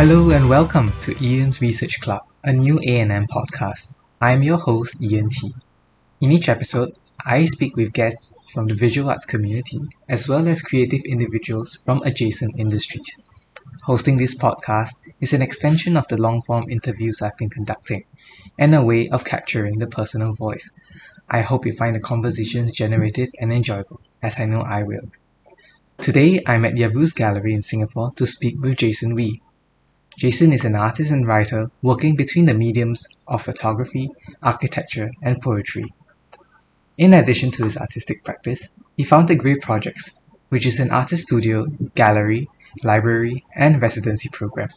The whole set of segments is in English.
Hello and welcome to Ian's Research Club, a new A&M podcast. I'm your host, Ian T. In each episode, I speak with guests from the visual arts community as well as creative individuals from adjacent industries. Hosting this podcast is an extension of the long form interviews I've been conducting and a way of capturing the personal voice. I hope you find the conversations generative and enjoyable, as I know I will. Today, I'm at Yavuz Gallery in Singapore to speak with Jason Wee. Jason is an artist and writer working between the mediums of photography, architecture, and poetry. In addition to his artistic practice, he founded Grey Projects, which is an artist studio, gallery, library, and residency program.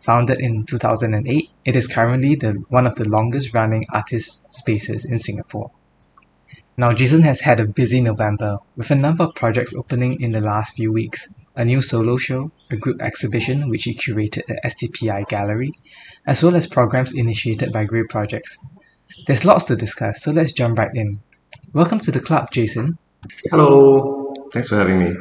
Founded in 2008, it is currently the one of the longest running artist spaces in Singapore. Now, Jason has had a busy November with a number of projects opening in the last few weeks, a new solo show, a group exhibition which he curated at STPI Gallery, as well as programs initiated by Grey Projects. There's lots to discuss, so let's jump right in. Welcome to the club, Jason. Hello, thanks for having me.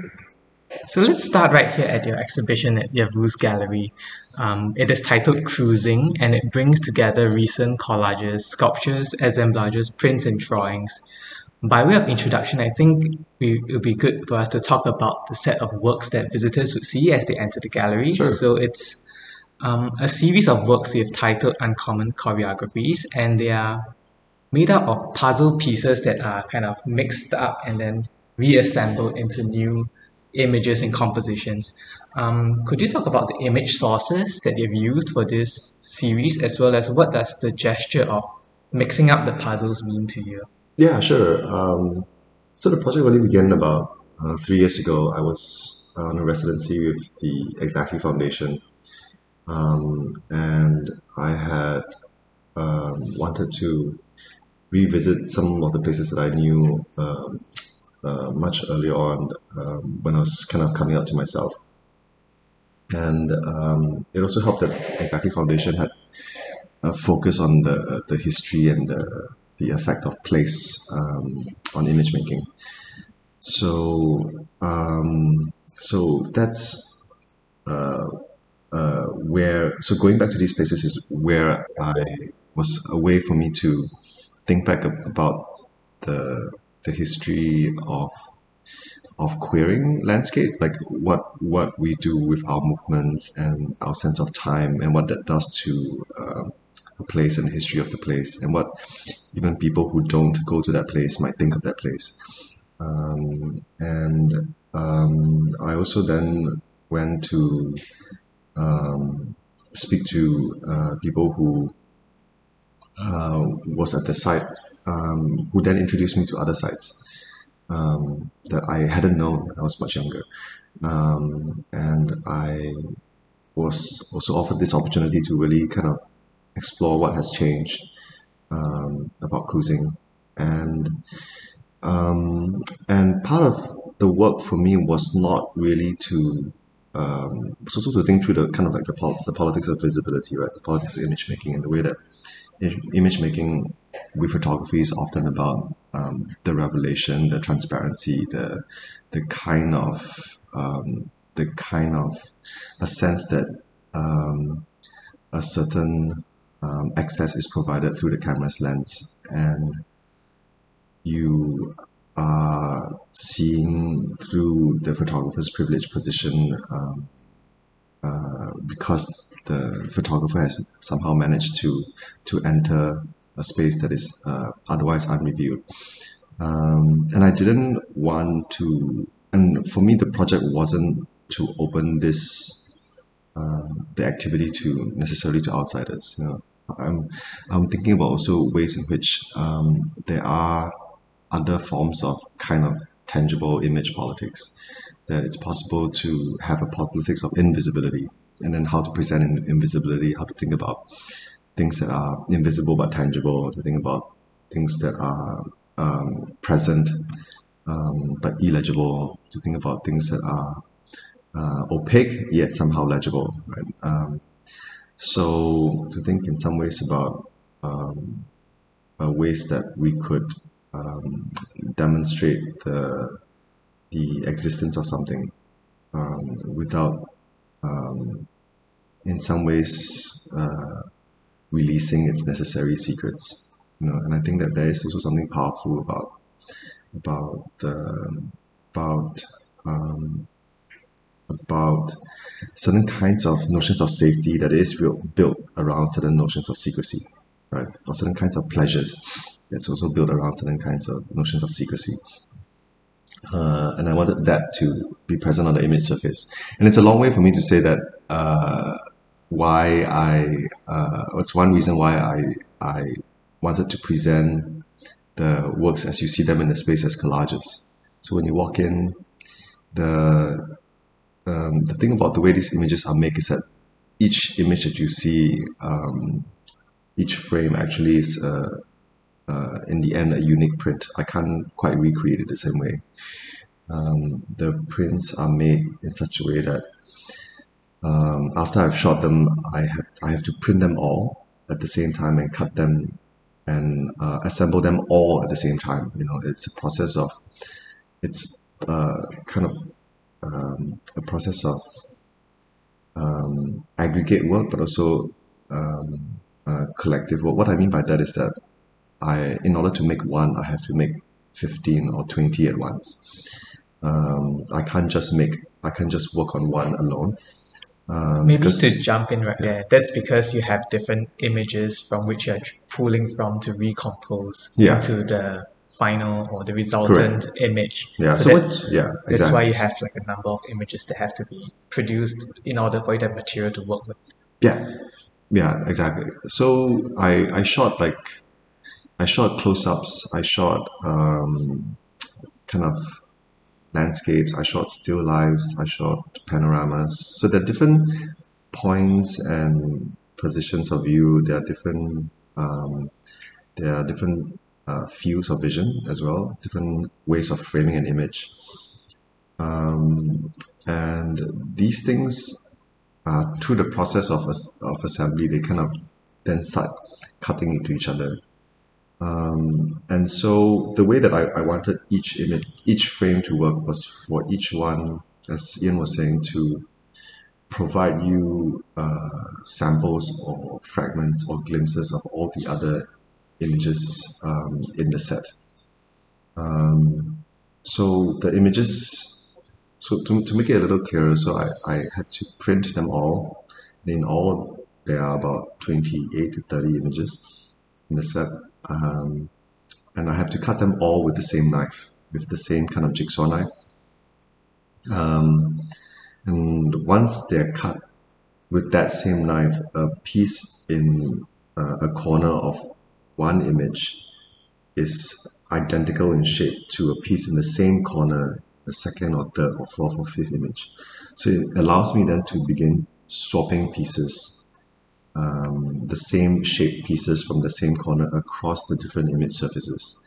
So let's start right here at your exhibition at Yavuz Gallery. Um, it is titled Cruising and it brings together recent collages, sculptures, assemblages, prints, and drawings. By way of introduction, I think we, it would be good for us to talk about the set of works that visitors would see as they enter the gallery. Sure. So it's um, a series of works you've titled Uncommon Choreographies, and they are made up of puzzle pieces that are kind of mixed up and then reassembled into new images and compositions. Um, could you talk about the image sources that you've used for this series, as well as what does the gesture of mixing up the puzzles mean to you? Yeah, sure. Um, so the project really began about uh, three years ago. I was on a residency with the Exactly Foundation, um, and I had um, wanted to revisit some of the places that I knew um, uh, much earlier on um, when I was kind of coming out to myself. And um, it also helped that Exactly Foundation had a focus on the, the history and the, the effect of place um, on image making. So, um, so that's uh, uh, where. So going back to these places is where I was a way for me to think back about the the history of of queering landscape, like what what we do with our movements and our sense of time, and what that does to um, a place and the history of the place, and what even people who don't go to that place might think of that place. Um, and um, I also then went to um, speak to uh, people who uh, was at the site, um, who then introduced me to other sites um, that I hadn't known when I was much younger. Um, and I was also offered this opportunity to really kind of explore what has changed um, about cruising. And um, and part of the work for me was not really to um, also to think through the kind of like the, pol- the politics of visibility, right? The politics of image making and the way that image making with photography is often about um, the revelation, the transparency, the the kind of um, the kind of a sense that um, a certain um, access is provided through the camera's lens, and you are seeing through the photographer's privileged position um, uh, because the photographer has somehow managed to to enter a space that is uh, otherwise unrevealed. Um, and I didn't want to, and for me, the project wasn't to open this um, the activity to necessarily to outsiders. You know, I'm I'm thinking about also ways in which um, there are other forms of kind of tangible image politics. That it's possible to have a politics of invisibility, and then how to present in invisibility, how to think about things that are invisible but tangible, to think about things that are um, present um, but illegible, to think about things that are uh, opaque yet somehow legible. Right? Um, so to think in some ways about um, uh, ways that we could um, demonstrate the the existence of something um, without um, in some ways uh, releasing its necessary secrets. You know, and I think that there is also something powerful about about uh, about um, about certain kinds of notions of safety that is built, around certain notions of secrecy, right? Or certain kinds of pleasures that's also built around certain kinds of notions of secrecy. Uh, and I wanted that to be present on the image surface. And it's a long way for me to say that uh, why I, uh, it's one reason why I, I wanted to present the works as you see them in the space as collages. So when you walk in, the um, the thing about the way these images are made is that each image that you see, um, each frame actually is uh, uh, in the end a unique print. I can't quite recreate it the same way. Um, the prints are made in such a way that um, after I've shot them, I have I have to print them all at the same time and cut them and uh, assemble them all at the same time. You know, it's a process of it's uh, kind of um, a process of um, aggregate work, but also um, uh, collective work. What I mean by that is that I, in order to make one, I have to make fifteen or twenty at once. Um, I can't just make. I can't just work on one alone. Um, Maybe to jump in right there, that's because you have different images from which you're pulling from to recompose Yeah. into the final or the resultant image. Yeah, So, so that's, yeah, that's why you have like a number of images that have to be produced in order for have material to work with. Yeah, yeah, exactly. So I I shot like I shot close-ups. I shot um, kind of landscapes. I shot still lives. I shot panoramas. So there are different points and positions of view. There are different um, there are different uh, fields of vision as well. Different ways of framing an image. Um, and these things uh, through the process of, of assembly, they kind of then start cutting into each other. Um, and so the way that I, I wanted each image, each frame to work was for each one, as Ian was saying, to provide you uh, samples or fragments or glimpses of all the other images um, in the set. Um, so the images so to, to make it a little clearer, so I, I had to print them all. In all, there are about 28 to 30 images in the set. Um, and I have to cut them all with the same knife, with the same kind of jigsaw knife. Um, and once they're cut with that same knife, a piece in uh, a corner of one image is identical in shape to a piece in the same corner, the second or third or fourth or fifth image. So it allows me then to begin swapping pieces, um, the same shape pieces from the same corner across the different image surfaces.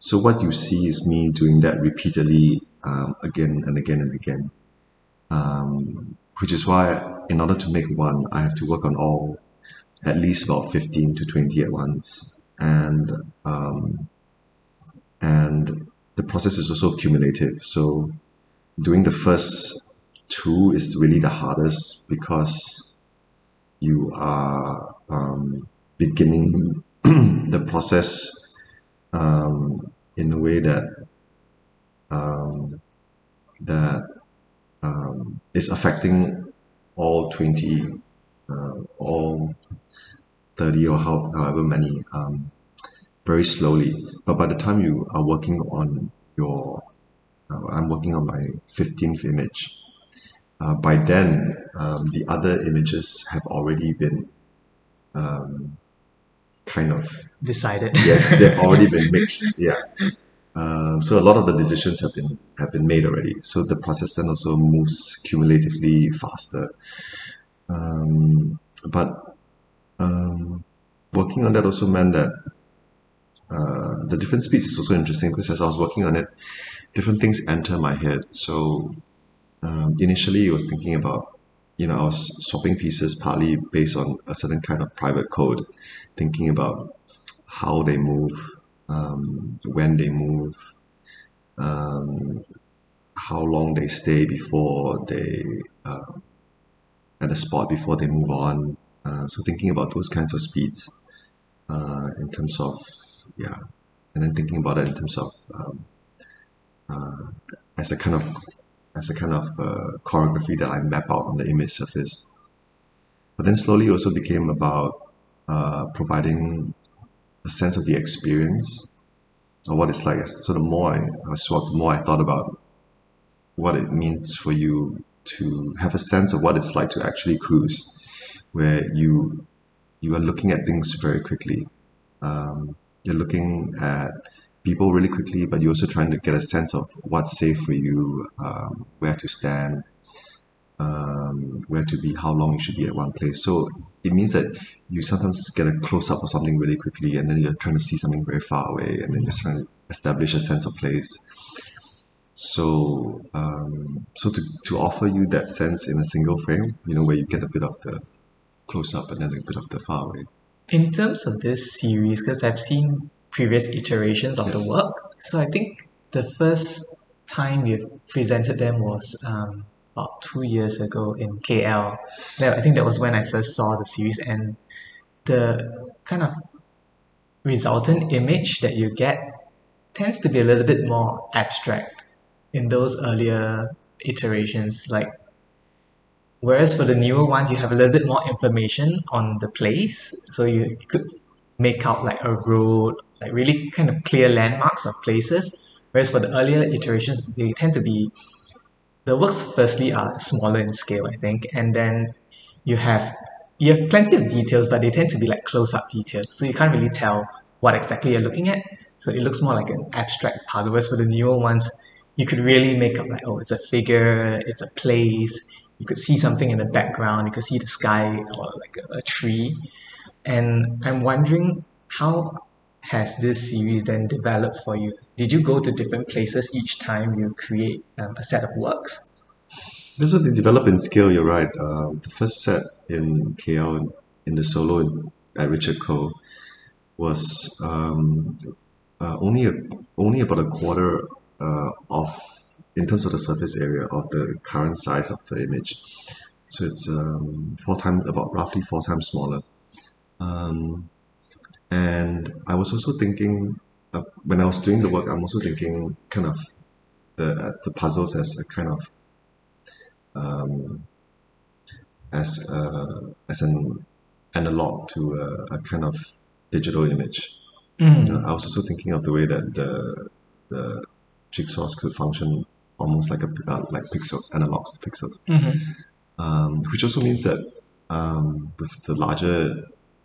So what you see is me doing that repeatedly um, again and again and again. Um, which is why in order to make one, I have to work on all at least about 15 to 20 at once. And um, and the process is also cumulative. So doing the first two is really the hardest because you are um, beginning the process um, in a way that um, that um, is affecting all 20 uh, all 30 or how, however many um, very slowly. But by the time you are working on your, uh, I'm working on my 15th image. Uh, by then, um, the other images have already been um, kind of Decided. yes, they've already been mixed. Yeah. Um, so a lot of the decisions have been have been made already. So the process then also moves cumulatively faster. Um, but um, working on that also meant that uh, the different speeds is also interesting because as I was working on it, different things enter my head. So um, initially, I was thinking about, you know, I was swapping pieces partly based on a certain kind of private code, thinking about how they move, um, when they move, um, how long they stay before they uh, at a spot before they move on. Uh, so thinking about those kinds of speeds uh, in terms of yeah, and then thinking about it in terms of um, uh, as a kind of as a kind of uh, choreography that I map out on the image surface. But then slowly also became about uh, providing a sense of the experience or what it's like. So the more I, I swap, the more I thought about what it means for you to have a sense of what it's like to actually cruise, where you you are looking at things very quickly. Um, you're looking at people really quickly, but you're also trying to get a sense of what's safe for you, um, where to stand, um, where to be, how long you should be at one place. So it means that you sometimes get a close up of something really quickly, and then you're trying to see something very far away, and then you're trying to establish a sense of place. So, um, so to, to offer you that sense in a single frame, you know, where you get a bit of the close up and then a bit of the far away. In terms of this series, because I've seen previous iterations of the work, so I think the first time we've presented them was um, about two years ago in KL. That- I think that was when I first saw the series, and the kind of resultant image that you get tends to be a little bit more abstract in those earlier iterations. Like, whereas for the newer ones, you have a little bit more information on the place, so you could make out like a road, like really kind of clear landmarks of places. Whereas for the earlier iterations, they tend to be the works firstly are smaller in scale, I think, and then you have you have plenty of details, but they tend to be like close-up details, so you can't really tell what exactly you're looking at. So it looks more like an abstract puzzle. Whereas for the newer ones, you could really make up like, oh, it's a figure, it's a place. You could see something in the background. You could see the sky or like a, a tree. And I'm wondering how has this series then developed for you? Did you go to different places each time you create um, a set of works? This is the develop in scale. You're right. Uh, the first set in KL in the solo in, at Richard Koh was um, uh, only a, only about a quarter uh, of in terms of the surface area of the current size of the image. So it's um, four times about roughly four times smaller. Um, and I was also thinking uh, when I was doing the work, I'm also thinking kind of the uh, the puzzles as a kind of um, as a, as an analog to a, a kind of digital image. Mm. Uh, I was also thinking of the way that the the jigsaws could function almost like a uh, like pixels, analogs to pixels, Mhm. um, which also means that um, with the larger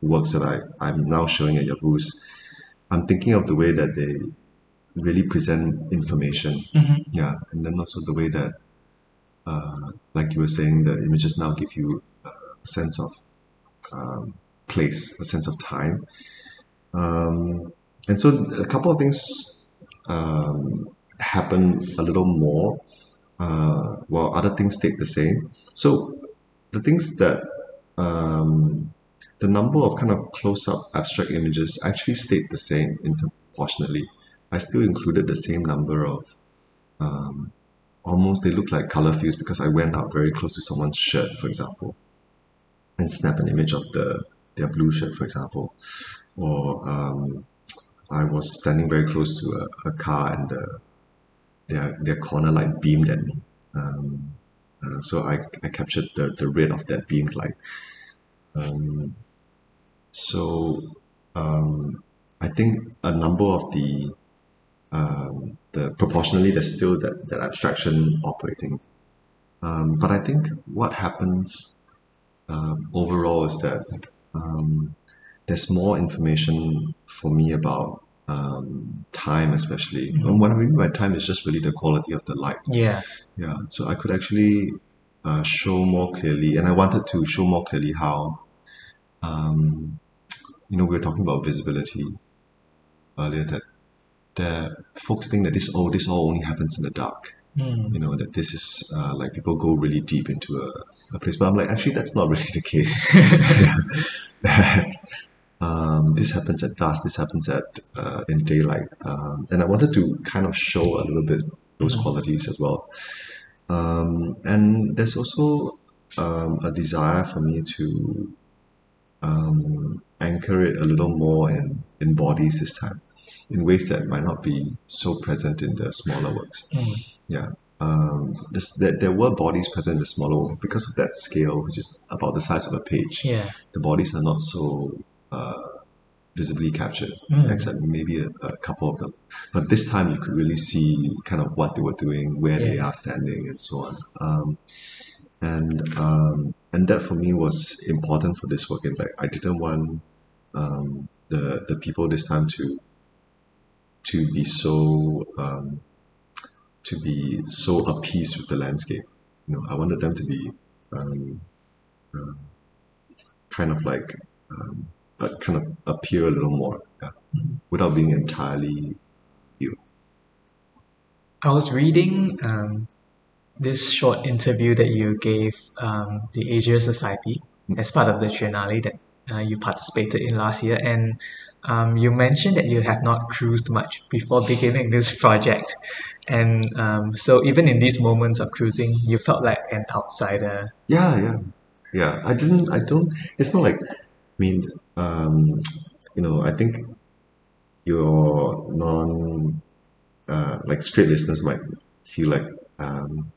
works that I, I'm now showing at Yavuz, I'm thinking of the way that they really present information. Mhm. Yeah, and then also the way that, uh, like you were saying, the images now give you a sense of um, place, a sense of time. Um, and so a couple of things um, happen a little more uh, while other things stayed the same. So the things that um, the number of kind of close-up abstract images actually stayed the same interproportionately. I still included the same number of um, almost they look like color fields because I went out very close to someone's shirt, for example, and snap an image of the their blue shirt, for example, or um, I was standing very close to a, a car and the, their their corner light beamed at me. Um, uh, so I, I captured the, the red of that beamed light. Um, so um, I think a number of the um, the proportionally there's still that, that abstraction operating. Um, but I think what happens um, overall is that um, there's more information for me about um, time, especially. And what I mean by time is just really the quality of the light. Yeah. Yeah, so I could actually uh, show more clearly, and I wanted to show more clearly how, um, you know, we were talking about visibility earlier that that folks think that this oh this all only happens in the dark. Mm. You know that this is uh, like people go really deep into a, a place, but I'm like actually that's not really the case. that um, this happens at dusk, this happens at uh, in daylight, um, and I wanted to kind of show a little bit those qualities as well. Um, and there's also um, a desire for me to um, anchor it a little more in, in bodies this time, in ways that might not be so present in the smaller works. Yeah. Um, this, there, there were bodies present in the smaller work because of that scale, which is about the size of a page. Yeah. The bodies are not so visibly captured, Mm. except maybe a, a couple of them. But this time you could really see kind of what they were doing, where they are standing, and so on. Um, and um, and that for me was important for this work. In fact, I didn't want um, the the people this time to to be so um, to be so appeased with the landscape. You know, I wanted them to be um, um, kind of like um, uh, kind of appear a little more, yeah, without being entirely you. I was reading um, this short interview that you gave um, the Asia Society as part of the Triennial that uh, you participated in last year, and um, you mentioned that you have not cruised much before beginning this project, and um, so even in these moments of cruising, you felt like an outsider. Yeah, yeah, yeah. I didn't. I don't. It's not like. I mean, um, you know. I think your non, uh, like straight listeners might feel like, um,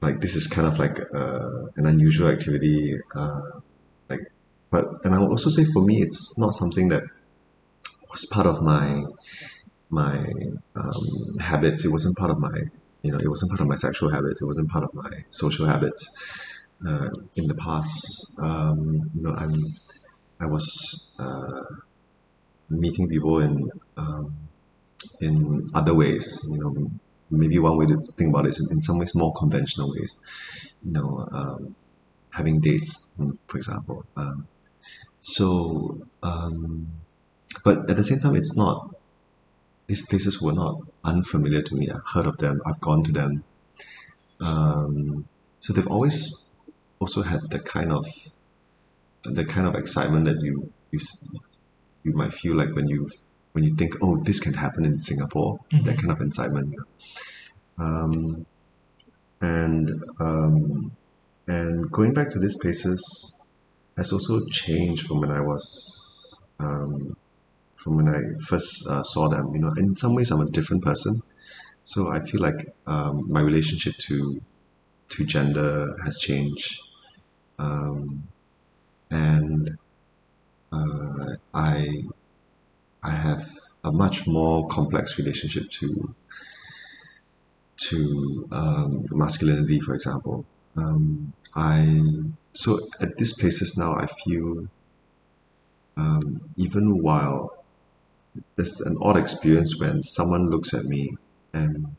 like this is kind of like uh, an unusual activity. Uh, like, but and I will also say for me, it's not something that was part of my my um, habits. It wasn't part of my, you know, it wasn't part of my sexual habits. It wasn't part of my social habits uh, in the past. Um, you know, I'm, I was uh, meeting people in um, in other ways. You know, maybe one way to think about it is in, some ways more conventional ways. You know, um, having dates, mm, for example. Um, so, um, but at the same time, it's not. These places were not unfamiliar to me. I've heard of them. I've gone to them. Um, so they've always also had the kind of the kind of excitement that you you you might feel like when you when you think, oh, this can happen in Singapore. That kind of excitement. Um, and um, and going back to these places has also changed from when I was um, from when I first uh, saw them. You know, in some ways, I'm a different person. So I feel like um, my relationship to to gender has changed, um, and uh, I I have a much more complex relationship to to um, masculinity, for example. Um, I so at these places now, I feel um, even while there's an odd experience when someone looks at me and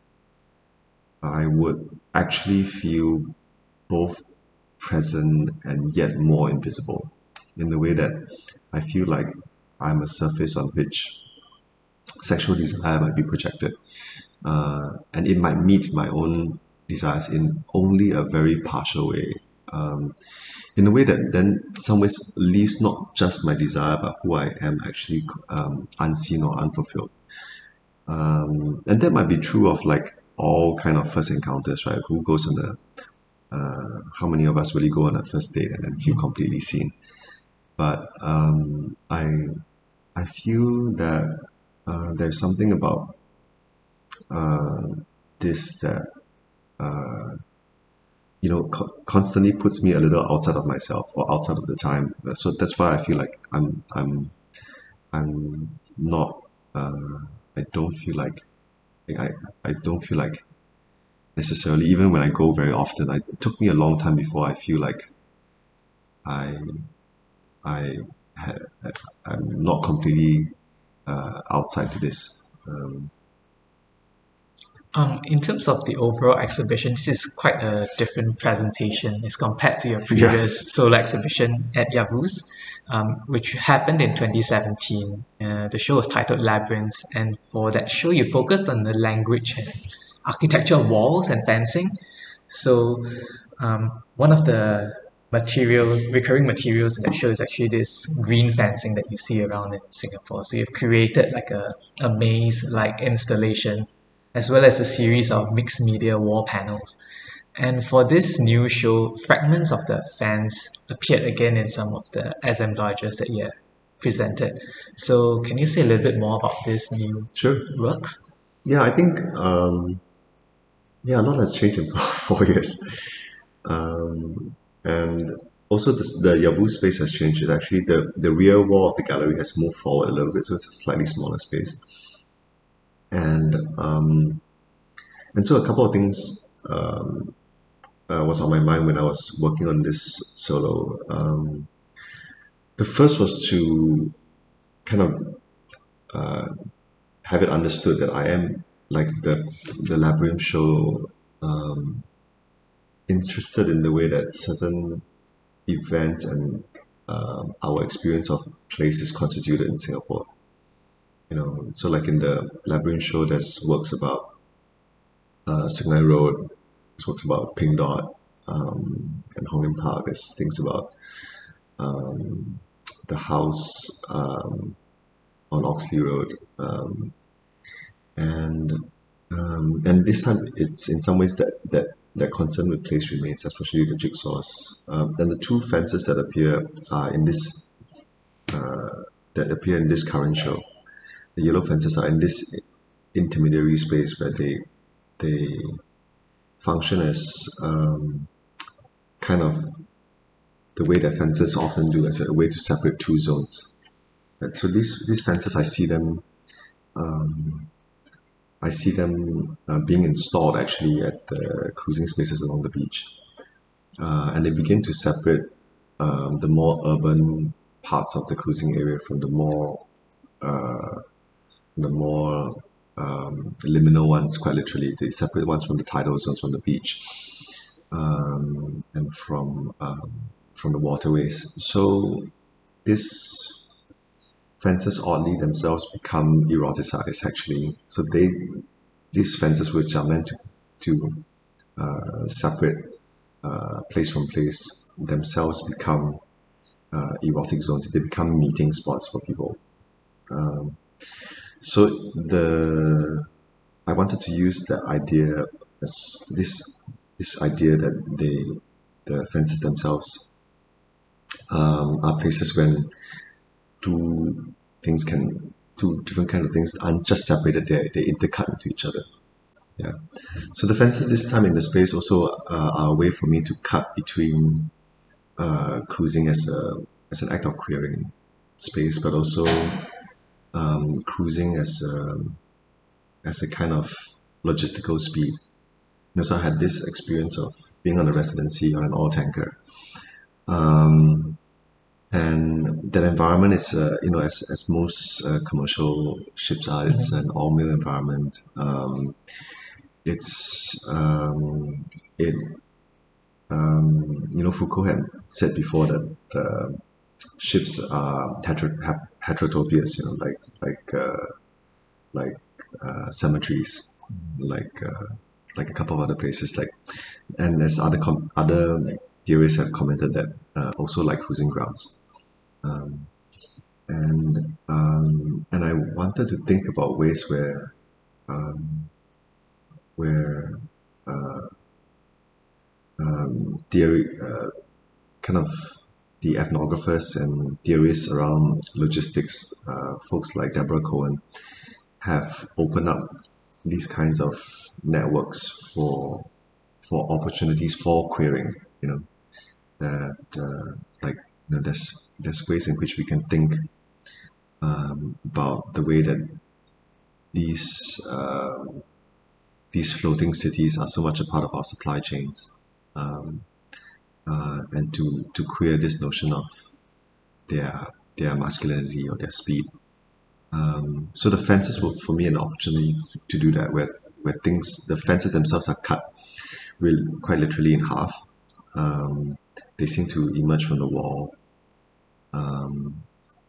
I would actually feel both present and yet more invisible in the way that I feel like I'm a surface on which sexual desire might be projected. Uh, and it might meet my own desires in only a very partial way. Um, in a way that then some ways leaves not just my desire but who I am actually um, unseen or unfulfilled. Um, and that might be true of like all kind of first encounters, right? Who goes on a uh, how many of us really go on a first date and then feel completely seen? But um, I I feel that uh, there's something about uh, this that uh, you know co- constantly puts me a little outside of myself or outside of the time. So that's why I feel like I'm I'm I'm not uh, I don't feel like I I don't feel like necessarily even when I go very often. I, it took me a long time before I feel like I I had I'm not completely uh, outside to this. Um, Um, in terms of the overall exhibition, this is quite a different presentation as compared to your previous solo exhibition at Yavuz, um, which happened in 2017. Uh, the show was titled Labyrinths, and for that show, you focused on the language and architecture of walls and fencing. So, um, one of the materials, recurring materials in that show is actually this green fencing that you see around in Singapore. So, you've created like a, a maze like installation as well as a series of mixed media wall panels. And for this new show, fragments of the fans appeared again in some of the assemblages that you presented. So can you say a little bit more about this new Sure. works? Yeah, I think um, yeah, a lot has changed in four years, um, and also the Yavuz space has changed. It actually the the rear wall of the gallery has moved forward a little bit, so it's a slightly smaller space, and um, and so a couple of things um, uh, was on my mind when I was working on this solo. Um, the first was to kind of uh, have it understood that I am like the the Labyrinth show um, interested in the way that certain events and um, our experience of place is constituted in Singapore. You know, so like in the Labyrinth show, there's works about uh, Road, there's works about Pink Dot um, and Hong Lim Park. There's things about um, the house um, on Oxley Road, um, and um, and this time it's in some ways that that that concern with place remains, especially the jigsaws. Um, then the two fences that appear are in this uh, that appear in this current show. The yellow fences are in this intermediary space where they they function as um, kind of the way that fences often do as a way to separate two zones. Right, So these these fences, I see them, um, I see them uh, being installed actually at the cruising spaces along the beach, uh, and they begin to separate um, the more urban parts of the cruising area from the more uh, the more um, liminal ones. Quite literally, the separate ones from the tidal zones from the beach um, and from um, from the waterways. So this fences oddly themselves become eroticized actually. So they these fences which are meant to, to uh, separate uh, place from place themselves become uh, erotic zones. They become meeting spots for people. Um, so the I wanted to use the idea this this idea that they the fences themselves um, are places when two things can two different kind of things aren't just separated they they intercut into each other. Yeah. So the fences this time in the space also uh, are a way for me to cut between uh, cruising as a as an act of queering space but also um, cruising as a as a kind of logistical speed. And also I had this experience of being on a residency on an oil tanker. Um, and that environment is uh, you know as, as most uh, commercial ships are it's an all mill environment um, it's um, it um, you know Foucault had said before that uh, ships are heter- have heterotopias you know like like uh, like uh, cemeteries like uh, like a couple of other places like and as other com- other theorists have commented that uh, also like cruising grounds um, and um, and I wanted to think about ways where um, where uh, um, theory uh, kind of the ethnographers and theorists around logistics uh, folks like Deborah Cowen have opened up these kinds of networks for for opportunities for querying you know that uh, like you know there's there's ways in which we can think um, about the way that these uh, these floating cities are so much a part of our supply chains um, uh, and to to queer this notion of their their masculinity or their speed. Um, so the fences were for me an opportunity to, do that where where things the fences themselves are cut real, quite literally in half. Um, they seem to emerge from the wall. Um,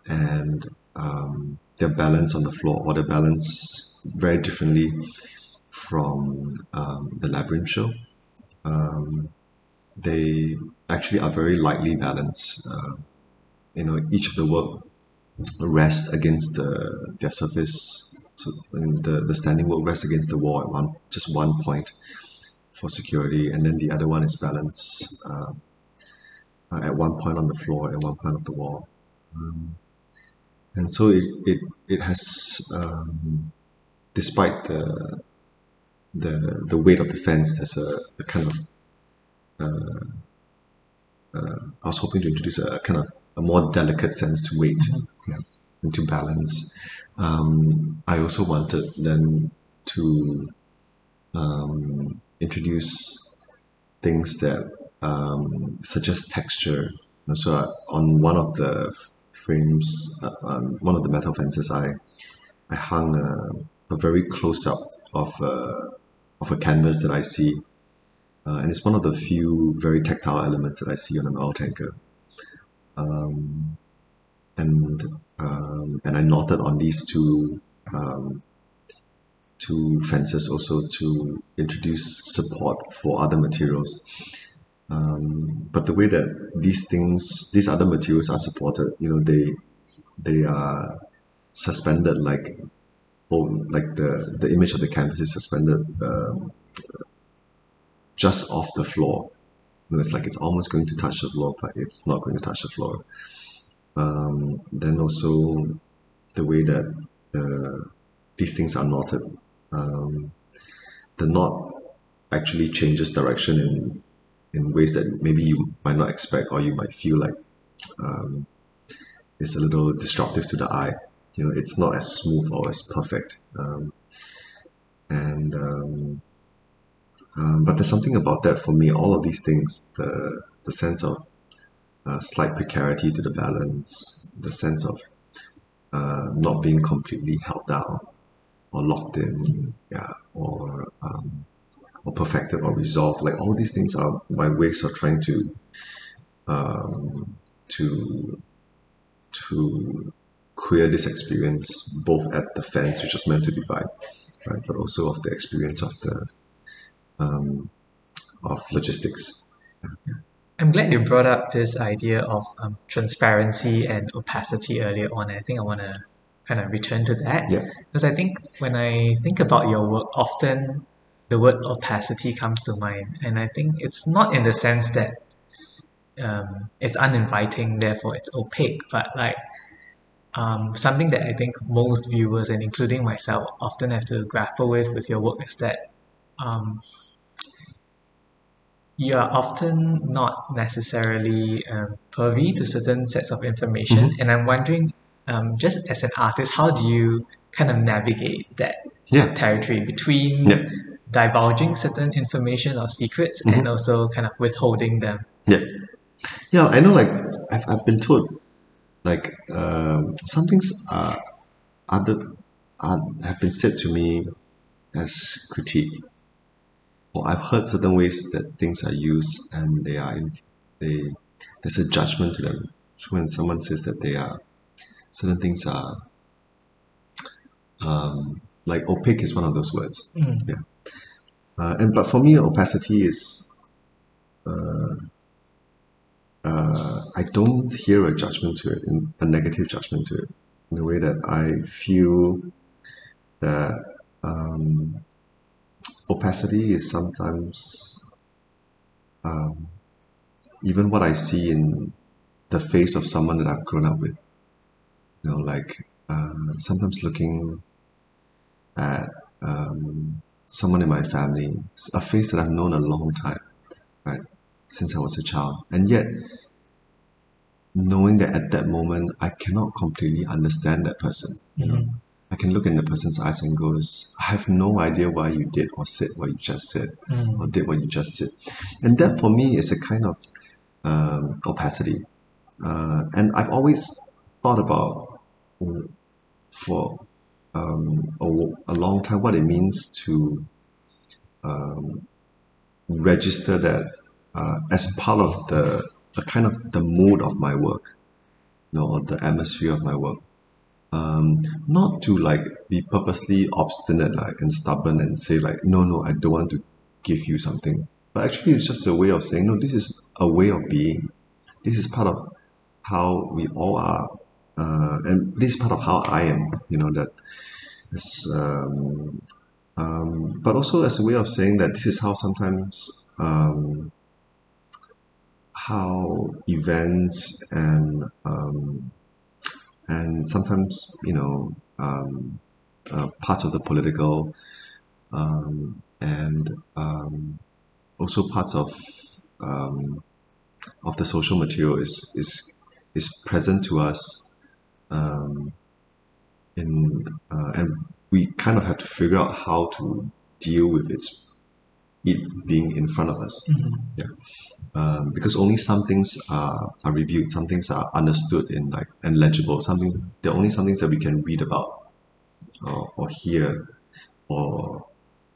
and um, they're balanced on the floor or their balance very differently from um, the labyrinth show. Um, they actually are very lightly balanced uh, you know each of the work rests against the their surface. So the, the standing work rests against the wall at one just one point for security, and then the other one is balance uh, uh, at one point on the floor and one point of the wall. Um, and so it it, it has um, despite the the the weight of the fence, there's a, a kind of uh, uh, I was hoping to introduce a kind of a more delicate sense to weight yeah, and to balance. Um, I also wanted then to um, introduce things that um, suggest texture. So on one of the frames, uh, on one of the metal fences, I I hung a, a very close up of a, of a canvas that I see, uh, and it's one of the few very tactile elements that I see on an oil tanker. Um, and um, and I knotted on these two um, two fences also to introduce support for other materials. Um, but the way that these things, these other materials are supported, you know, they they are suspended like oh, like the the image of the canvas is suspended um, just off the floor. It's like it's almost going to touch the floor, but it's not going to touch the floor. Um, then also the way that uh, these things are knotted. Um, the knot actually changes direction in in ways that maybe you might not expect or you might feel like um, it's a little disruptive to the eye. You know, it's not as smooth or as perfect. Um, and um, um, but there's something about that for me. All of these things, the the sense of uh, slight precarity to the balance, the sense of uh, not being completely held down or locked in, yeah, or um, or perfected or resolved. Like all these things are my ways of trying to um, to to create this experience both at the fence, which is meant to divide, right, but also of the experience of the um, of logistics. I'm glad you brought up this idea of um, transparency and opacity earlier on. I think I want to kind of return to that Yeah. because I think when I think about your work, often the word opacity comes to mind, and I think it's not in the sense that um, it's uninviting, therefore it's opaque, but like um, something that I think most viewers and including myself often have to grapple with with your work is that um, you are often not necessarily um, to certain sets of information, and I'm wondering, um, just as an artist, how do you kind of navigate that Yeah. territory between Yeah. Divulging certain information or secrets and also kind of withholding them? Yeah. Yeah, I know like I've, I've been told like um, some things are other are, have been said to me as critique. Or I've heard certain ways that things are used and they are in, they there's a judgment to them. So when someone says that they are certain things are um, like opaque is one of those words. Mm. Yeah. Uh, and but for me opacity is uh, uh, I don't hear a judgment to it, in, a negative judgment to it, in the way that I feel that um, opacity is sometimes um, even what I see in the face of someone that I've grown up with. You know, like uh, sometimes looking at um, someone in my family, a face that I've known a long time, right? since I was a child. And yet, knowing that at that moment, I cannot completely understand that person. You know, I can look in the person's eyes and goes, I have no idea why you did or said what you just said Mm. or did what you just did. And that for me is a kind of um, opacity. Uh, and I've always thought about mm, for um, a, a long time what it means to um, register that uh, as part of the, the kind of the mood of my work, you know, or the atmosphere of my work. Um, not to like be purposely obstinate like and stubborn and say like no no I don't want to give you something but actually it's just a way of saying no this is a way of being this is part of how we all are uh, and this is part of how I am you know that it's um, um, but also as a way of saying that this is how sometimes um, how events and um, and sometimes you know um, uh, parts of the political um, and um, also parts of um, of the social material is is is present to us um, in uh, and we kind of have to figure out how to deal with its it being in front of us. Yeah. Um, because only some things are, are reviewed some things are understood in like and legible something there are only some things that we can read about or, or hear or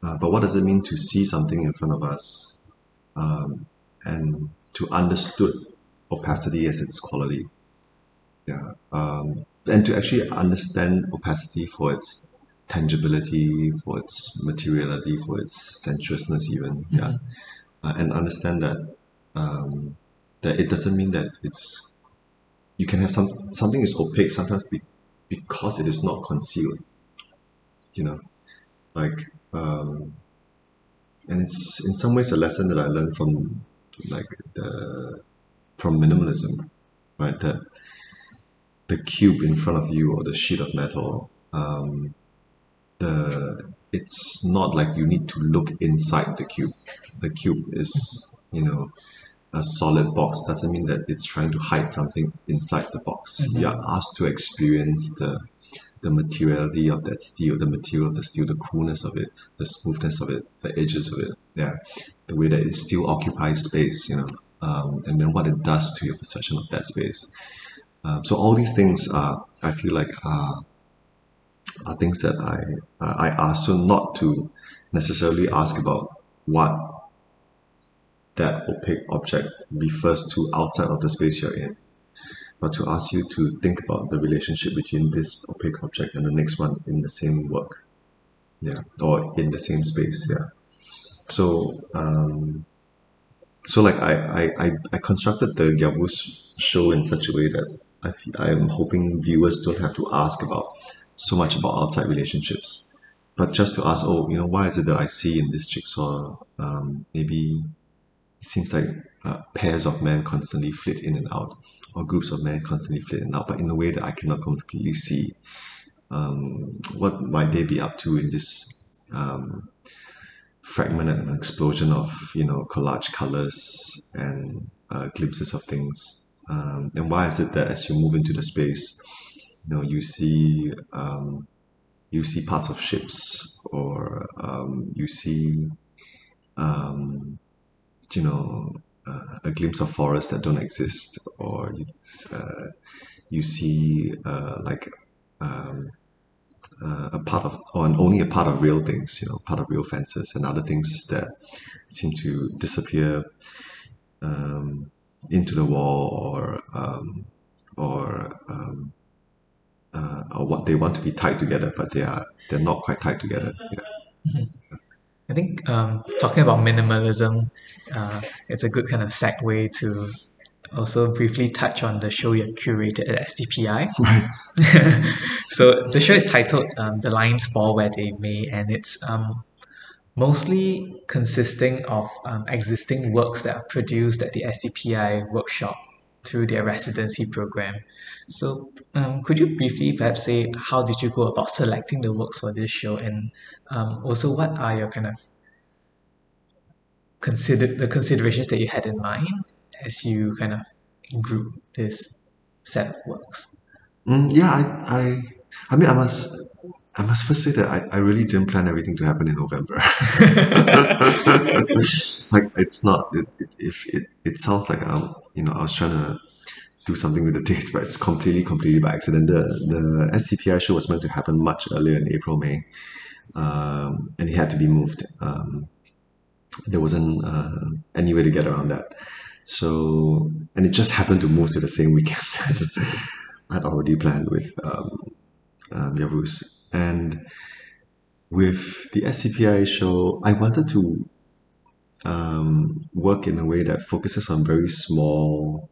uh, but what does it mean to see something in front of us um, and to understood opacity as its quality yeah. Um, and to actually understand opacity for its tangibility for its materiality for its sensuousness even yeah. Uh, and understand that um, that it doesn't mean that it's you can have some something is opaque sometimes be, because it is not concealed you know. Like um, and it's in some ways a lesson that I learned from like the from minimalism right? That the cube in front of you or the sheet of metal um, the it's not like you need to look inside the cube. The cube is you know a solid box. Doesn't mean that it's trying to hide something inside the box. You are asked to experience the the materiality of that steel the material of the steel the coolness of it the smoothness of it the edges of it. Yeah. The way that it still occupies space you know um, and then what it does to your perception of that space um, so all these things are I feel like are are things that I uh, I ask so not to necessarily ask about what that opaque object refers to outside of the space you're in but to ask you to think about the relationship between this opaque object and the next one in the same work. Yeah or in the same space yeah. So um so like I I, I, I constructed the Yavuz show in such a way that I I'm hoping viewers don't have to ask about so much about outside relationships. But just to ask oh you know why is it that I see in this jigsaw um, maybe it seems like uh, pairs of men constantly flit in and out or groups of men constantly flit in and out but in a way that I cannot completely see. Um, what might they be up to in this um, fragment and explosion of you know collage colors and uh, glimpses of things um, and why is it that as you move into the space you know you see um, you see parts of ships or um, you see um, you know uh, a glimpse of forests that don't exist or you, uh, you see uh, like um, uh, a part of or only a part of real things you know part of real fences and other things that seem to disappear. Um, into the wall or um, or um, uh, or what they want to be tied together but they are they're not quite tied together. Yeah. I think um, talking about minimalism, uh, it's a good kind of segue to also briefly touch on the show you've curated at STPI. so the show is titled um, "The Lines Fall Where They May," and it's um, mostly consisting of um, existing works that are produced at the STPI workshop through their residency program. So, um, could you briefly perhaps say how did you go about selecting the works for this show, and um, also what are your kind of consider the considerations that you had in mind as you kind of group this set of works? Mm, yeah, I, I, I mean, I must, I must first say that I, I really didn't plan everything to happen in November. like, it's not. It, it, if it, it sounds like um, you know, I was trying to do something with the dates, but it's completely, completely by accident. The the STPI show was meant to happen much earlier in April, May, um, and it had to be moved. Um, there wasn't uh, any way to get around that. So, and it just happened to move to the same weekend that I'd already planned with um, um, Yavuz. And with the STPI show, I wanted to um, work in a way that focuses on very small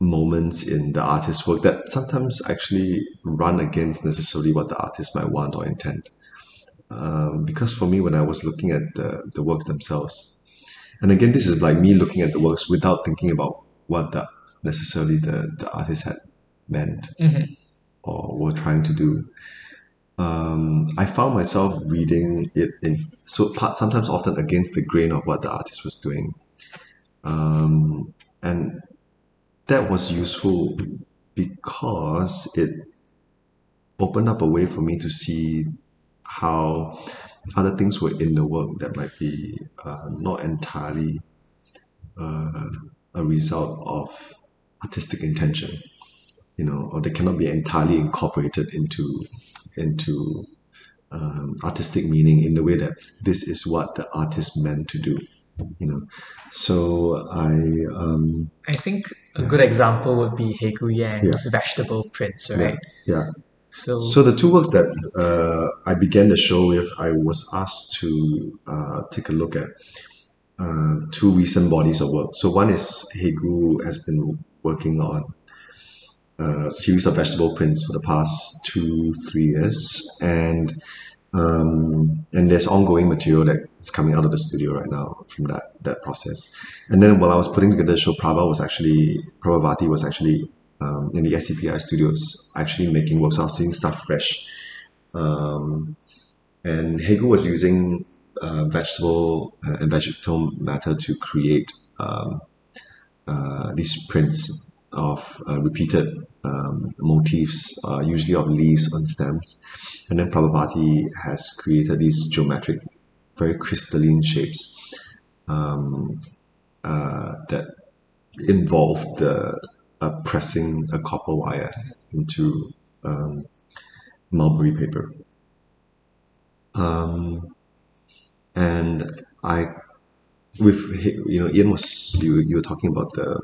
moments in the artist's work that sometimes actually run against necessarily what the artist might want or intend. um, because for me, when I was looking at the, the works themselves, and again, this is like me looking at the works without thinking about what the necessarily the, the artist had meant or were trying to do. Um, I found myself reading it in so part sometimes often against the grain of what the artist was doing, um, and that was useful because it opened up a way for me to see how other things were in the work that might be uh, not entirely uh, a result of artistic intention, you know, or they cannot be entirely incorporated into into um, artistic meaning in the way that this is what the artist meant to do, you know. So I um, I think a good example would be Haegue Yang's vegetable prints, right? yeah. So, So the two works that uh, I began the show with, I was asked to uh, take a look at uh, two recent bodies of work. So one is Haegue has been working on a series of vegetable prints for the past two, three years, and um, and there's ongoing material that's coming out of the studio right now from that that process. And then while I was putting together the show, Prabha was actually Prabhavati was actually um, in the STPI studios actually making works. I was seeing stuff fresh. Um, and Haegue was using uh, vegetable uh, and vegetal matter to create um, uh, these prints of uh, repeated um, motifs, uh, usually of leaves on stems. And then Prabhavati has created these geometric, very crystalline shapes um, uh, that involve the uh, pressing a copper wire into um, mulberry paper. Um, and I, with you know, Ian was you you were talking about the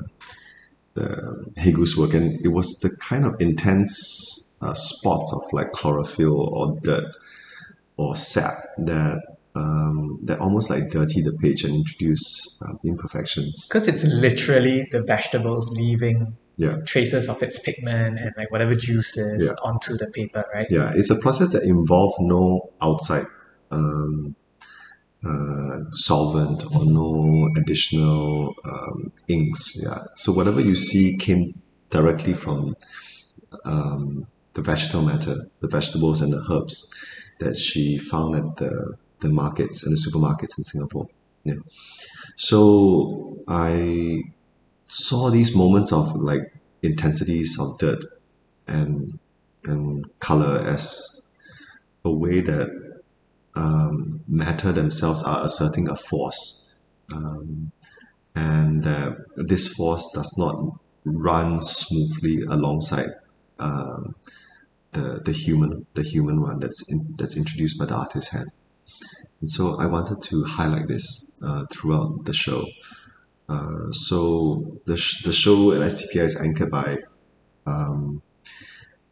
the Haegue's work, and it was the kind of intense uh, spots of like chlorophyll or dirt or sap that um, that almost like dirty the page and introduce uh, imperfections. because it's literally the vegetables leaving Yeah. traces of its pigment and like whatever juices Yeah. onto the paper, right? Yeah, it's a process that involves no outside um, uh, solvent or no additional um, inks. Yeah, so whatever you see came directly from um, the vegetable matter, the vegetables and the herbs that she found at the the markets and the supermarkets in Singapore. Yeah, so I saw these moments of like intensities of dirt and and color as a way that um, matter themselves are asserting a force, um, and that this force does not run smoothly alongside um, the the human the human one that's in, that's introduced by the artist's hand. And so I wanted to highlight this uh, throughout the show. Uh, so the, sh- the show at STPI is anchored by um,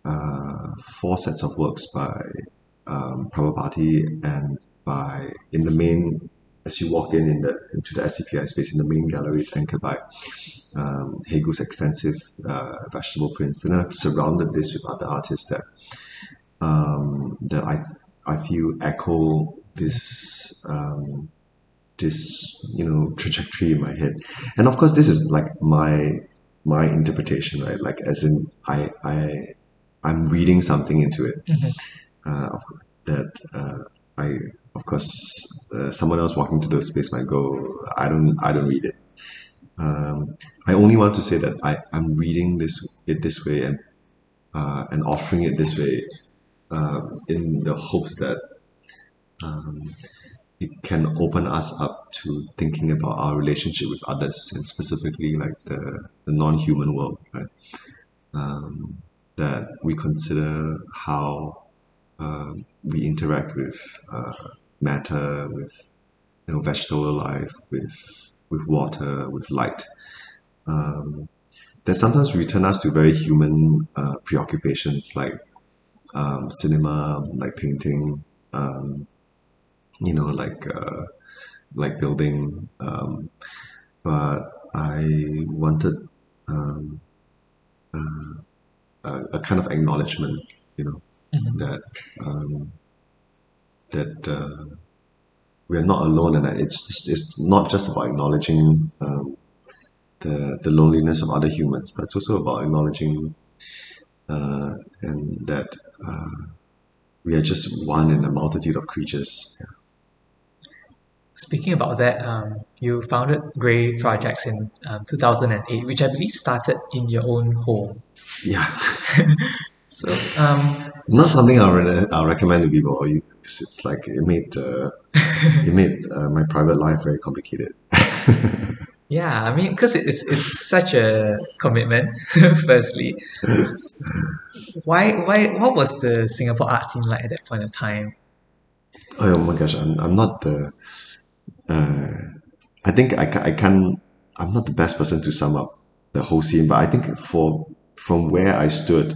uh, four sets of works by um, and by in the main as you walk in, in the into the STPI space in the main gallery, it's anchored by um, Haegue's extensive uh, vegetable prints. And I've surrounded this with other artists that um, that I I feel echo this um, this you know trajectory in my head. And of course, this is like my my interpretation, right? Like as in I I I'm reading something into it. Uh, of, that uh, I of course uh, someone else walking to the space might go I don't I don't read it. Um, I only want to say that I, I'm reading this it this way and uh, and offering it this way uh, in the hopes that um, it can open us up to thinking about our relationship with others and specifically like the, the non-human world right um, that we consider how um, we interact with uh, matter with you know vegetable life with with water with light. Um, that sometimes return us to very human uh, preoccupations like um, cinema like painting um, you know like uh, like building. Um, but I wanted uh, a, a kind of acknowledgement you know that um, that uh, we are not alone, and that it's it's not just about acknowledging um, the the loneliness of other humans, but it's also about acknowledging uh, and that uh, we are just one in a multitude of creatures. Yeah. Speaking about that, um, you founded Grey Projects in um, 2008, which I believe started in your own home. Yeah. So, um, Not something I'll, re- I'll recommend to people. You, 'cause it's like it made uh, it made uh, my private life very complicated. yeah, I mean, because it's it's such a commitment. Firstly, why why what was the Singapore art scene like at that point of time? Oh my gosh, I'm, I'm not the. Uh, I think I, I can. I'm not the best person to sum up the whole scene, but I think for from where I stood,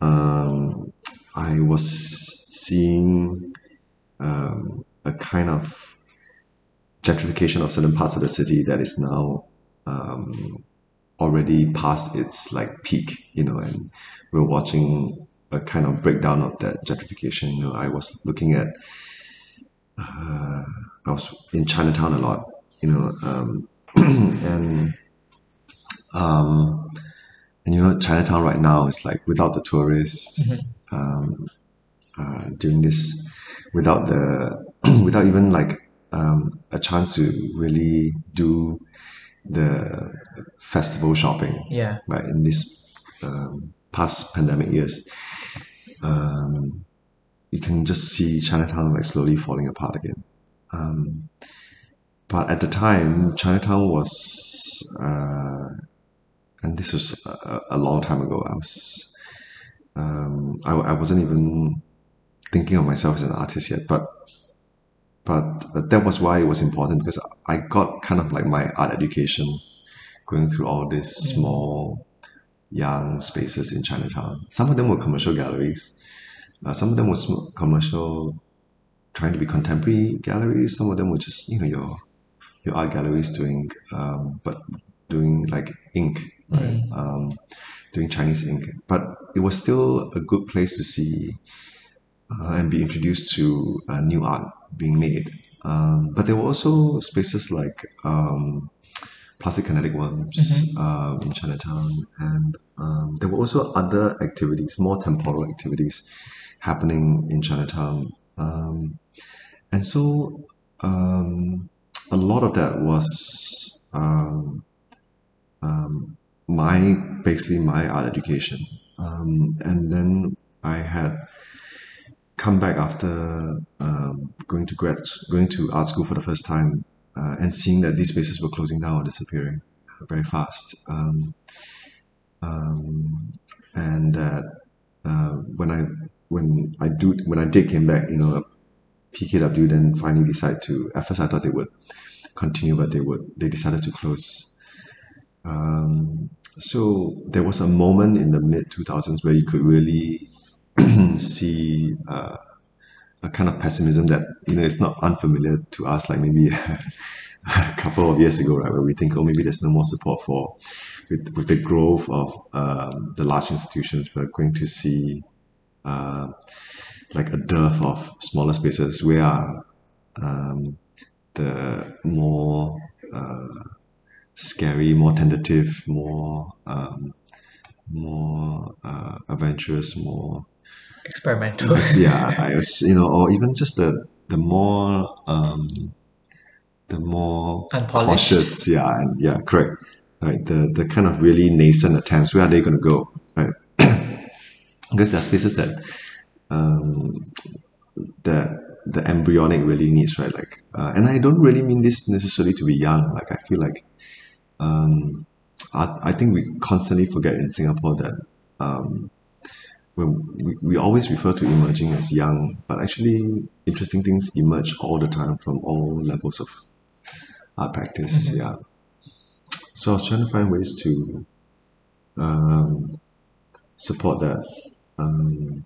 um, I was seeing um, a kind of gentrification of certain parts of the city that is now um, already past its like peak, you know, and we're watching a kind of breakdown of that gentrification. You know, I was looking at uh, I was in Chinatown a lot, you know, um, and um, and you know Chinatown right now is like without the tourists, um, uh, doing this without the without even like um, a chance to really do the festival shopping Yeah, right in this um, past pandemic years. Um, you can just see chinatown like slowly falling apart again. Um, but at the time chinatown was uh, and this was a, a long time ago i was um, I, I wasn't even thinking of myself as an artist yet but but that was why it was important because I got kind of like my art education going through all these small young spaces in Chinatown. Some of them were commercial galleries. Uh, some of them were sm- commercial, trying to be contemporary galleries. Some of them were just you know your your art galleries doing, um, but doing like ink, right? Um, doing Chinese ink. But it was still a good place to see uh, and be introduced to uh, new art being made. Um, but there were also spaces like um, Plastic Kinetic Worms um, in Chinatown, and um, there were also other activities, more temporal activities, happening in Chinatown. Um, and so um, a lot of that was um, um, my basically my art education, um, and then I had come back after um, going to grad going to art school for the first time uh, and seeing that these spaces were closing down or disappearing very fast. Um, um, and that uh, when I when I do when I did came back, you know, PKW then finally decided to. At first, I thought they would continue, but they would they decided to close. Um, so there was a moment in the mid two thousands where you could really see uh, a kind of pessimism that you know it's not unfamiliar to us. Like maybe a couple of years ago, right, where we think, oh, maybe there's no more support for with, with the growth of um, the large institutions. We're going to see uh, like a dearth of smaller spaces where um, the more uh, scary, more tentative, more um, more uh, adventurous, more experimental. yeah, I was, you know, or even just the the more um, the more Unpolished. cautious, yeah, and yeah, correct, right. The the kind of really nascent attempts. Where are they going to go, right? because there are spaces that um, that the embryonic really needs, right? Like, uh, and I don't really mean this necessarily to be young. Like, I feel like um, I, I think we constantly forget in Singapore that um, when we, we always refer to emerging as young, but actually interesting things emerge all the time from all levels of art practice. Yeah. So I was trying to find ways to um, support that. Um,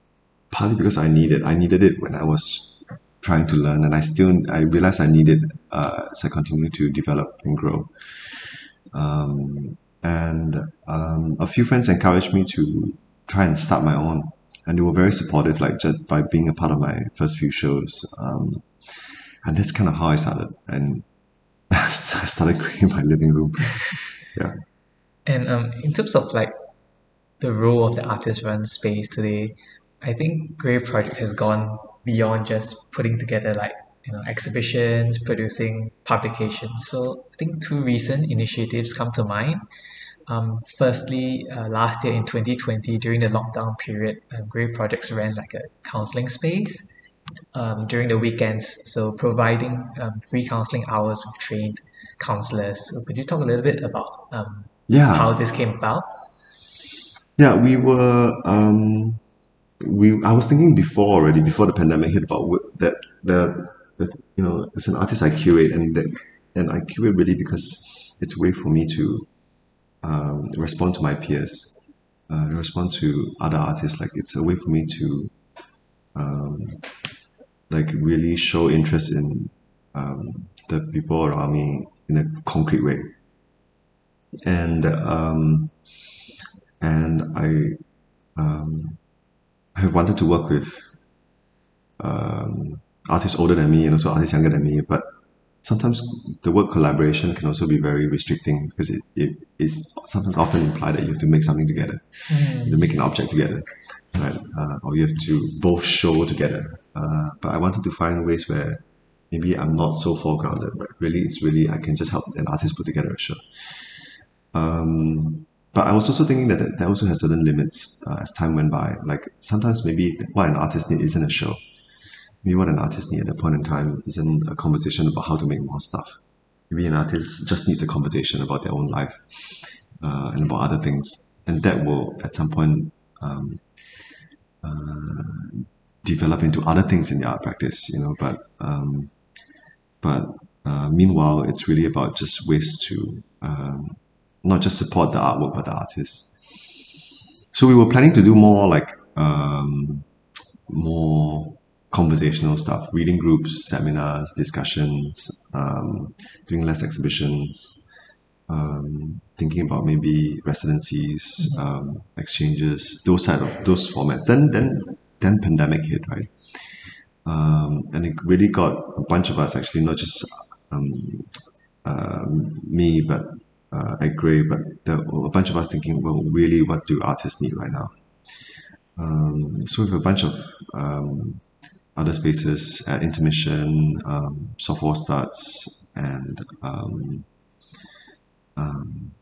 partly because I needed I needed it when I was trying to learn, and I still I realized I needed uh, as I continue to develop and grow. Um, and um, a few friends encouraged me to try and start my own and they were very supportive, like just by being a part of my first few shows. Um, and that's kind of how I started. And I started creating my living room. Yeah. And um, in terms of like the role of the artist run space today, I think Grey Project has gone beyond just putting together like you know exhibitions, producing publications. So I think two recent initiatives come to mind. Um, firstly, uh, last year in 2020, during the lockdown period, um, Grey Projects ran like a counseling space um, during the weekends. So providing um, free counseling hours with trained counselors. So could you talk a little bit about um, Yeah. how this came about? Yeah, we were. Um, we I was thinking before already before the pandemic hit about that the, you know as an artist I curate and that and I curate really because it's a way for me to um, respond to my peers, uh, respond to other artists. Like it's a way for me to um, like really show interest in um, the people around me in a concrete way, and um, and I um, have wanted to work with um, artists older than me and also artists younger than me, but sometimes the word collaboration can also be very restricting because it, it is sometimes often implied that you have to make something together, to make an object together, right? Uh, or you have to both show together. Uh, but I wanted to find ways where maybe I'm not so foregrounded, but really it's really I can just help an artist put together a show. Um, but I was also thinking that that that also has certain limits uh, as time went by. Like sometimes maybe what an artist needs isn't a show. Maybe what an artist needs at that point in time isn't a conversation about how to make more stuff. Maybe an artist just needs a conversation about their own life uh, and about other things, and that will at some point um, uh, develop into other things in the art practice. You know, but um, but uh, meanwhile, it's really about just ways to um, not just support the artwork but the artist. So we were planning to do more like um, more conversational stuff, reading groups, seminars, discussions, um, doing less exhibitions, um, thinking about maybe residencies, um, exchanges, those side of those formats. Then then then pandemic hit, right? Um, and it really got a bunch of us actually, not just um, um, me, but uh, at Grey, but a bunch of us thinking, well, really, what do artists need right now? Um, so we have a bunch of other spaces at intermission, um, software starts, and um, um,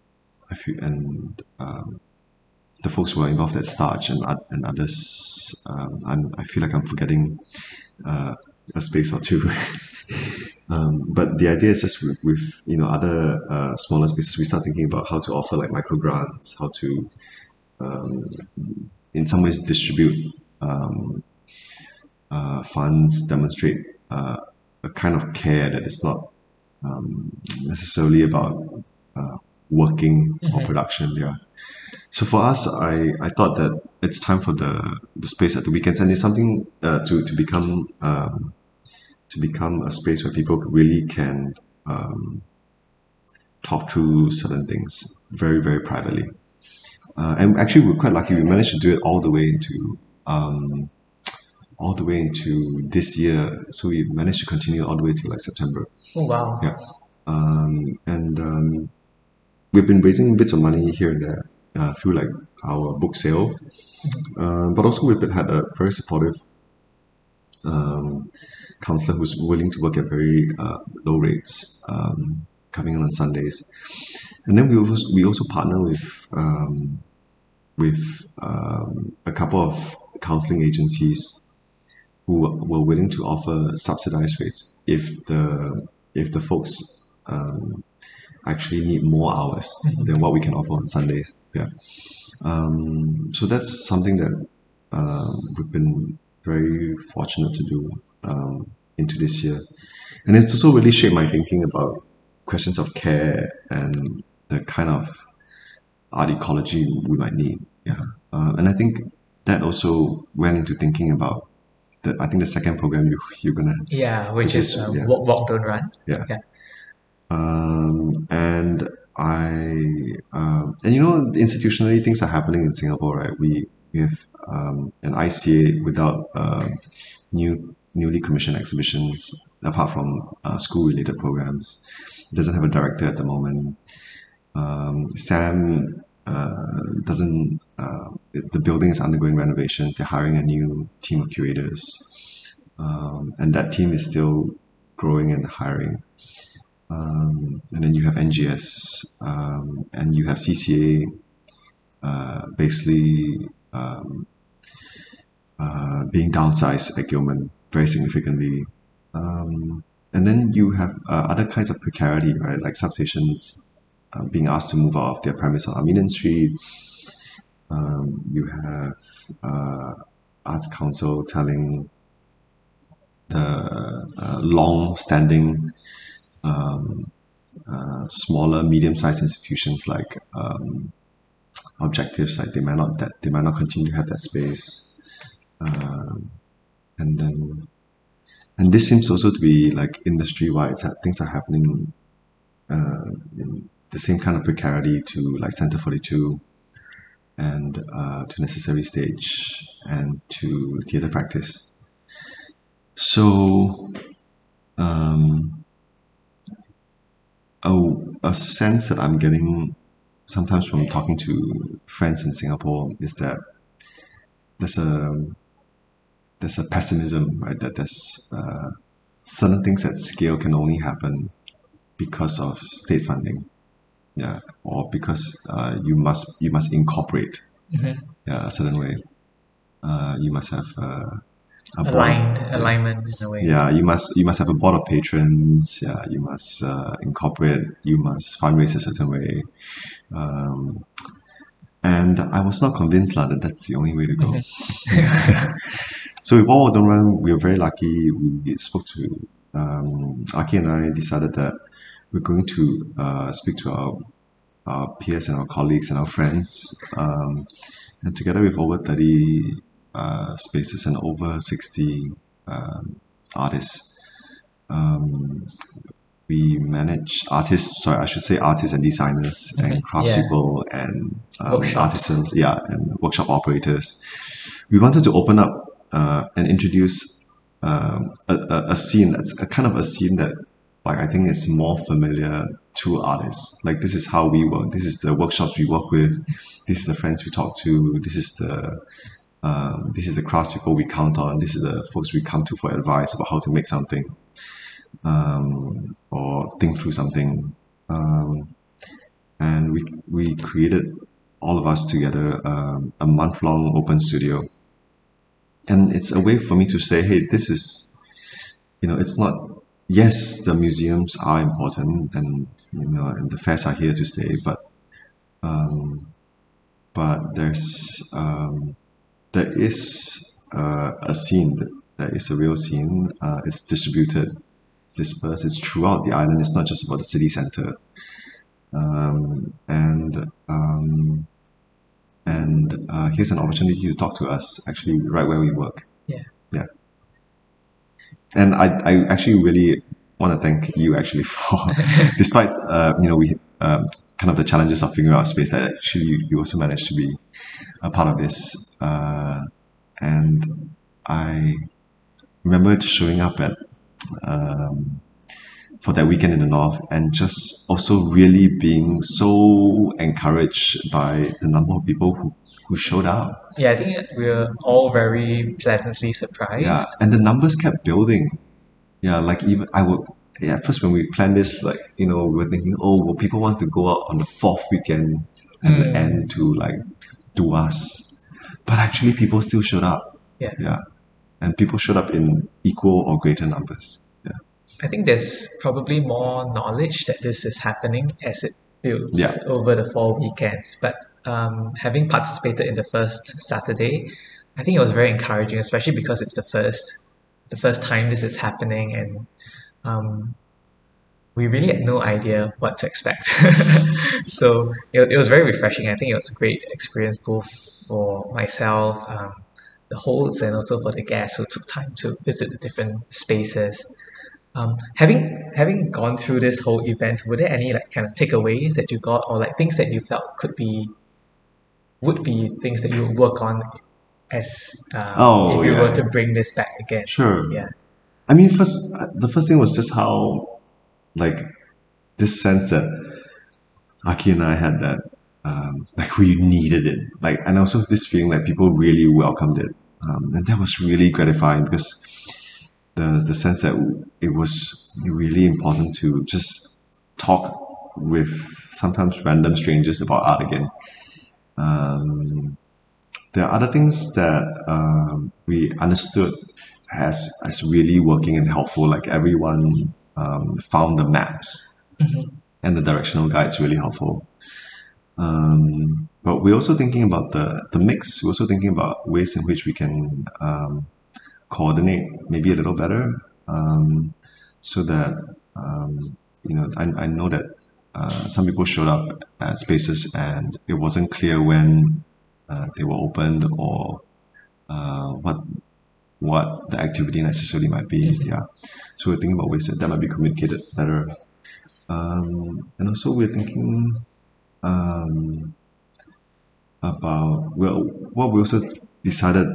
I feel, and um, the folks who are involved at Starch and and others. Um, I'm, I feel like I'm forgetting uh, a space or two. um, but the idea is just with, with you know other uh, smaller spaces, we start thinking about how to offer like micro grants, how to um, in some ways distribute um, uh, funds, demonstrate uh, a kind of care that is not um, necessarily about uh, working or production. Yeah. So for us, I, I thought that it's time for the, the space at the weekends, and it's something uh, to to become um, to become a space where people really can um, talk through certain things very very privately. Uh, and actually, we're quite lucky. We managed to do it all the way into um, all the way into this year. So we managed to continue all the way to like September. Oh wow. Yeah. Um, and um, we've been raising bits of money here and there uh, through like our book sale. Um, but also we've had a very supportive um, counselor who's willing to work at very uh, low rates, um, coming in on Sundays. And then we also, we also partner with um, with um, a couple of counseling agencies who were willing to offer subsidized rates if the if the folks um, actually need more hours than what we can offer on Sundays. Yeah. Um, so that's something that um, we've been very fortunate to do um, into this year, and it's also really shaped my thinking about questions of care and the kind of art ecology we might need. Yeah, uh, and I think that also went into thinking about the. I think the second program you you're gonna Yeah, which is- uh, yeah. walk, walk, don't run. Yeah. Yeah. um, and I um, and you know institutionally things are happening in Singapore, right? We we have um, an ICA without uh, new newly commissioned exhibitions apart from uh, school related programs. It doesn't have a director at the moment. Um, Sam uh, doesn't. Uh, the building is undergoing renovations. They're hiring a new team of curators, um, and that team is still growing and hiring. Um, and then you have NGS, um, and you have CCA, uh, basically um, uh, being downsized at Gillman very significantly. Um, and then you have uh, other kinds of precarity, right? Like substations uh, being asked to move out of their premise on Armenian Street. Um, you have uh, Arts Council telling the uh, long-standing um, uh, smaller, medium-sized institutions like um, Objectifs, like they might not that they might not continue to have that space, um, and then and this seems also to be like industry-wide. Things are happening uh, in the same kind of precarity to like Center Forty Two, and uh, to Necessary Stage, and to theatre practice. So, um, a, a sense that I'm getting sometimes from talking to friends in Singapore is that there's a there's a pessimism, right? That there's uh, certain things at scale can only happen because of state funding, yeah, or because uh, you must you must incorporate, Mhm. yeah, a certain way. Uh, you must have uh, a board- alignment in a way. yeah, you must you must have a board of patrons. Yeah, you must uh, incorporate. You must fundraise a certain way. Um, and I was not convinced lah that that's the only way to go. so with Walk Don't Run, we were very lucky. We spoke to um, Aki and I decided that we're going to uh, speak to our our peers and our colleagues and our friends, um, and together with over thirty uh, spaces and over sixty um, artists. Um, we manage artists, sorry, I should say artists and designers Okay, and craftspeople and um, artisans, yeah, and workshop operators. We wanted to open up uh, and introduce um, a, a scene that's a kind of a scene that like I think it's more familiar to artists. Like this is how we work. This is the workshops we work with. This is the friends we talk to. This is the um, this is the craftspeople we count on. This is the folks we come to for advice about how to make something um, or think through something. Um, and we we created all of us together um, a month long open studio. And it's a way for me to say, hey, this is, you know, it's not. Yes, the museums are important, and you know, and the fairs are here to stay. But, um, but there's um, there is uh, a scene. There is a real scene. Uh, it's distributed, it's dispersed. It's throughout the island. It's not just about the city center. Um, and um, and uh, here's an opportunity to talk to us actually right where we work. Yeah. Yeah. And I, I actually really want to thank you actually for, despite uh, you know we um, kind of the challenges of figuring out space that actually you, you also managed to be a part of this. Uh, and I remember it showing up at um, for that weekend in the north and just also really being so encouraged by the number of people who, who showed up. Yeah, I think we were all very pleasantly surprised. Yeah, and the numbers kept building. Yeah, like even I would. Yeah, at first when we planned this, like you know, we were thinking, oh, will people want to go out on the fourth weekend at the Mm. end to like do us? But actually, people still showed up. Yeah. Yeah, and people showed up in equal or greater numbers. I think there's probably more knowledge that this is happening as it builds Yeah. over the four weekends. But um, having participated in the first Saturday, I think it was very encouraging, especially because it's the first the first time this is happening and um, we really had no idea what to expect. so it, it was very refreshing. I think it was a great experience both for myself, um, the hosts, and also for the guests who took time to visit the different spaces. Um, having having gone through this whole event, were there any like kind of takeaways that you got, or like things that you felt could be would be things that you would work on as um, Oh, if you yeah, were to bring this back again? Sure. Yeah. I mean, first, uh, the first thing was just how, like, this sense that Aki and I had that, um, like, we needed it. Like, and also this feeling like people really welcomed it. Um, and that was really gratifying because the, the sense that it was really important to just talk with sometimes random strangers about art again. Um, there are other things that um, we understood as as really working and helpful. Like everyone um, found the maps and the directional guides really helpful. Um, but we're also thinking about the the mix. We're also thinking about ways in which we can um, coordinate maybe a little better, um, so that um, you know I, I know that uh, some people showed up at spaces and it wasn't clear when uh, they were opened or uh, what what the activity necessarily might be. Yeah, so we're thinking about ways that that might be communicated better, um, and also we're thinking um, about well, what we also decided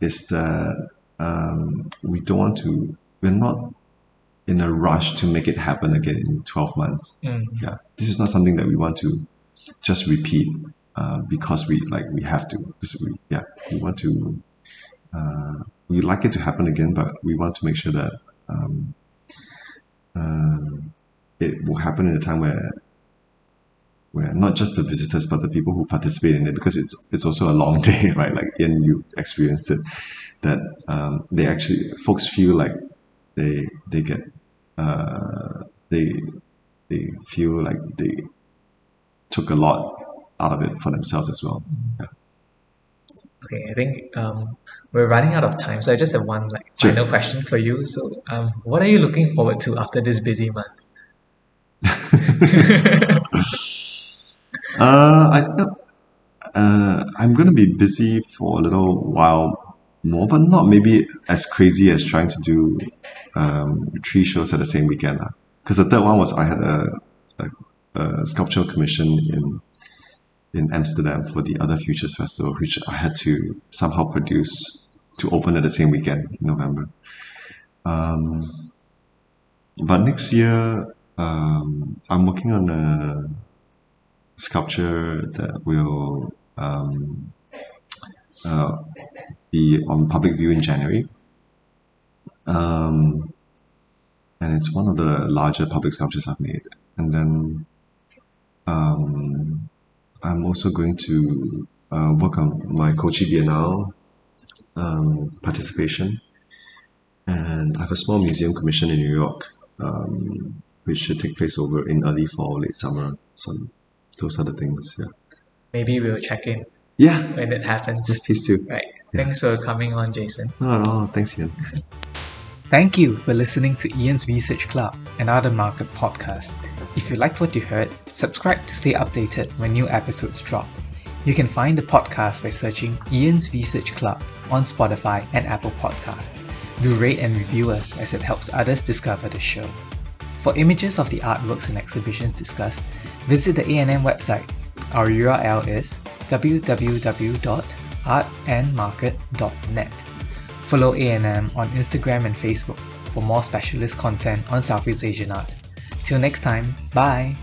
is that um, we don't want to. We're not in a rush to make it happen again in twelve months. Mm. Yeah, this is not something that we want to just repeat uh, because we like we have to. Because we, yeah, we want to. Uh, we like it to happen again, but we want to make sure that um, um it will happen in a time where where not just the visitors but the people who participate in it because it's it's also a long day right like Ian you experienced it that um, they actually folks feel like they they get uh, they they feel like they took a lot out of it for themselves as well yeah. Okay, I think um, we're running out of time, so I just have one like Sure. final question for you. So, um, what are you looking forward to after this busy month? Uh, I think uh, I'm to be busy for a little while more, but not maybe as crazy as trying to do um, three shows at the same weekend. Because the third one was I had a, a, a sculptural commission in in Amsterdam for the Other Futures Festival, which I had to somehow produce to open at the same weekend in November. Um, but next year, um, I'm working on a sculpture that will um, uh, be on public view in January. Um, and it's one of the larger public sculptures I've made. And then um, I'm also going to uh, work on my Kochi Biennale um, participation. And I have a small museum commission in New York, um, which should take place over in early fall, late summer. So those are the things. Yeah. Maybe we'll check in Yeah. when it happens. Yes, please do. Right. Thanks for coming on, Jason. Not at all. Thanks, Ian. Thank you for listening to Ian's Research Club, another market podcast. If you liked what you heard, subscribe to stay updated when new episodes drop. You can find the podcast by searching Ian's Research Club on Spotify and Apple Podcasts. Do rate and review us as it helps others discover the show. For images of the artworks and exhibitions discussed, visit the A&M website. Our URL is www.artandmarket.net. Follow A&M on Instagram and Facebook for more specialist content on Southeast Asian art. Till next time, bye!